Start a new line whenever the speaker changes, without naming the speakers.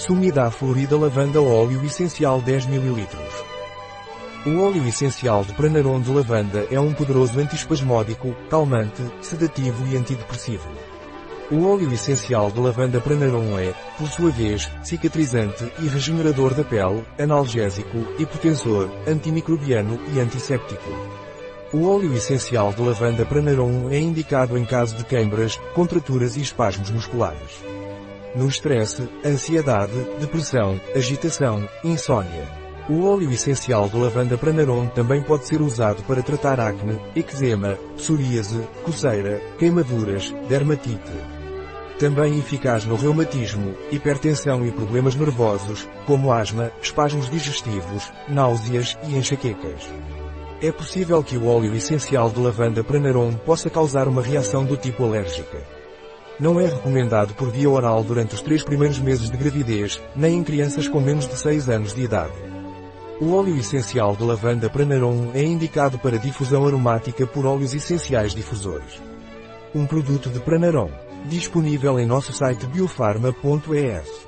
Sumida florida lavanda óleo essencial 10 ml. O óleo essencial de Pranarum de lavanda é um poderoso antiespasmódico, calmante, sedativo e antidepressivo. O óleo essencial de lavanda Pranarum é, por sua vez, cicatrizante e regenerador da pele, analgésico, hipotensor, antimicrobiano e antisséptico. O óleo essencial de lavanda Pranarum é indicado em caso de queimbras, contraturas e espasmos musculares. No estresse, ansiedade, depressão, agitação, insônia. O óleo essencial de lavanda Pranarum também pode ser usado para tratar acne, eczema, psoríase, coceira, queimaduras, dermatite. Também eficaz no reumatismo, hipertensão e problemas nervosos, como asma, espasmos digestivos, náuseas e enxaquecas. É possível que o óleo essencial de lavanda Pranarum possa causar uma reação do tipo alérgica. Não é recomendado por via oral durante os três primeiros meses de gravidez, nem em crianças com menos de 6 anos de idade. O óleo essencial de lavanda Pranarum é indicado para difusão aromática por óleos essenciais difusores. Um produto de Pranarum, disponível em nosso site biofarma.es.